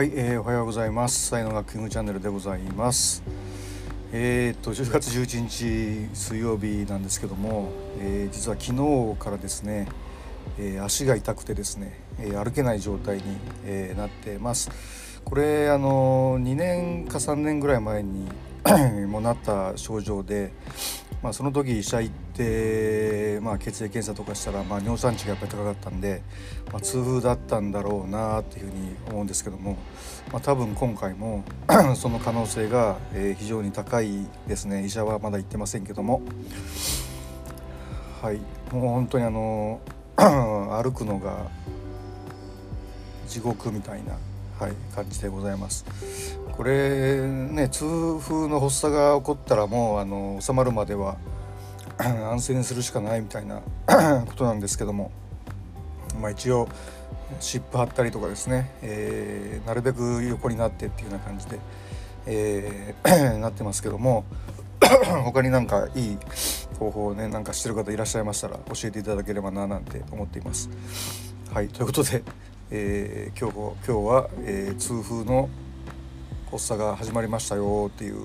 はい、えー、おはようございます。才能学キングチャンネルでございます。えー、っと10月11日水曜日なんですけども、えー、実は昨日からですね、えー、足が痛くてですね、えー、歩けない状態に、えー、なってます。これあの2年か3年ぐらい前に もなった症状で、まあ、その時医者行って、まあ、血液検査とかしたら、まあ、尿酸値がやっぱり高かったんで、まあ、痛風だったんだろうなっていうふうに思うんですけども、まあ、多分今回も その可能性が、えー、非常に高いですね。医者はまだ言ってませんけども。はい。もう本当にあの 歩くのが地獄みたいなはい、感じでございます。これね痛風の発作が起こったらもうあの収まるまでは 安静にするしかないみたいな ことなんですけども、まあ、一応湿布貼ったりとかですね、えー、なるべく横になってっていうような感じで、えー、なってますけども他になんかいい方法をねなんかしてる方いらっしゃいましたら教えていただければななんて思っています。はいということでえー、今日今日は、えー、痛風の発作が始まりましたよっていう、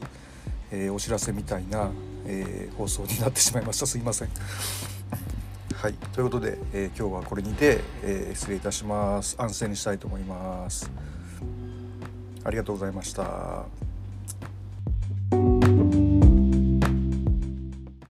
えー、お知らせみたいな、え放送になってしまいましたすいません。はいということで、え今日はこれにて、え失礼いたします安静にしたいと思います。ありがとうございました。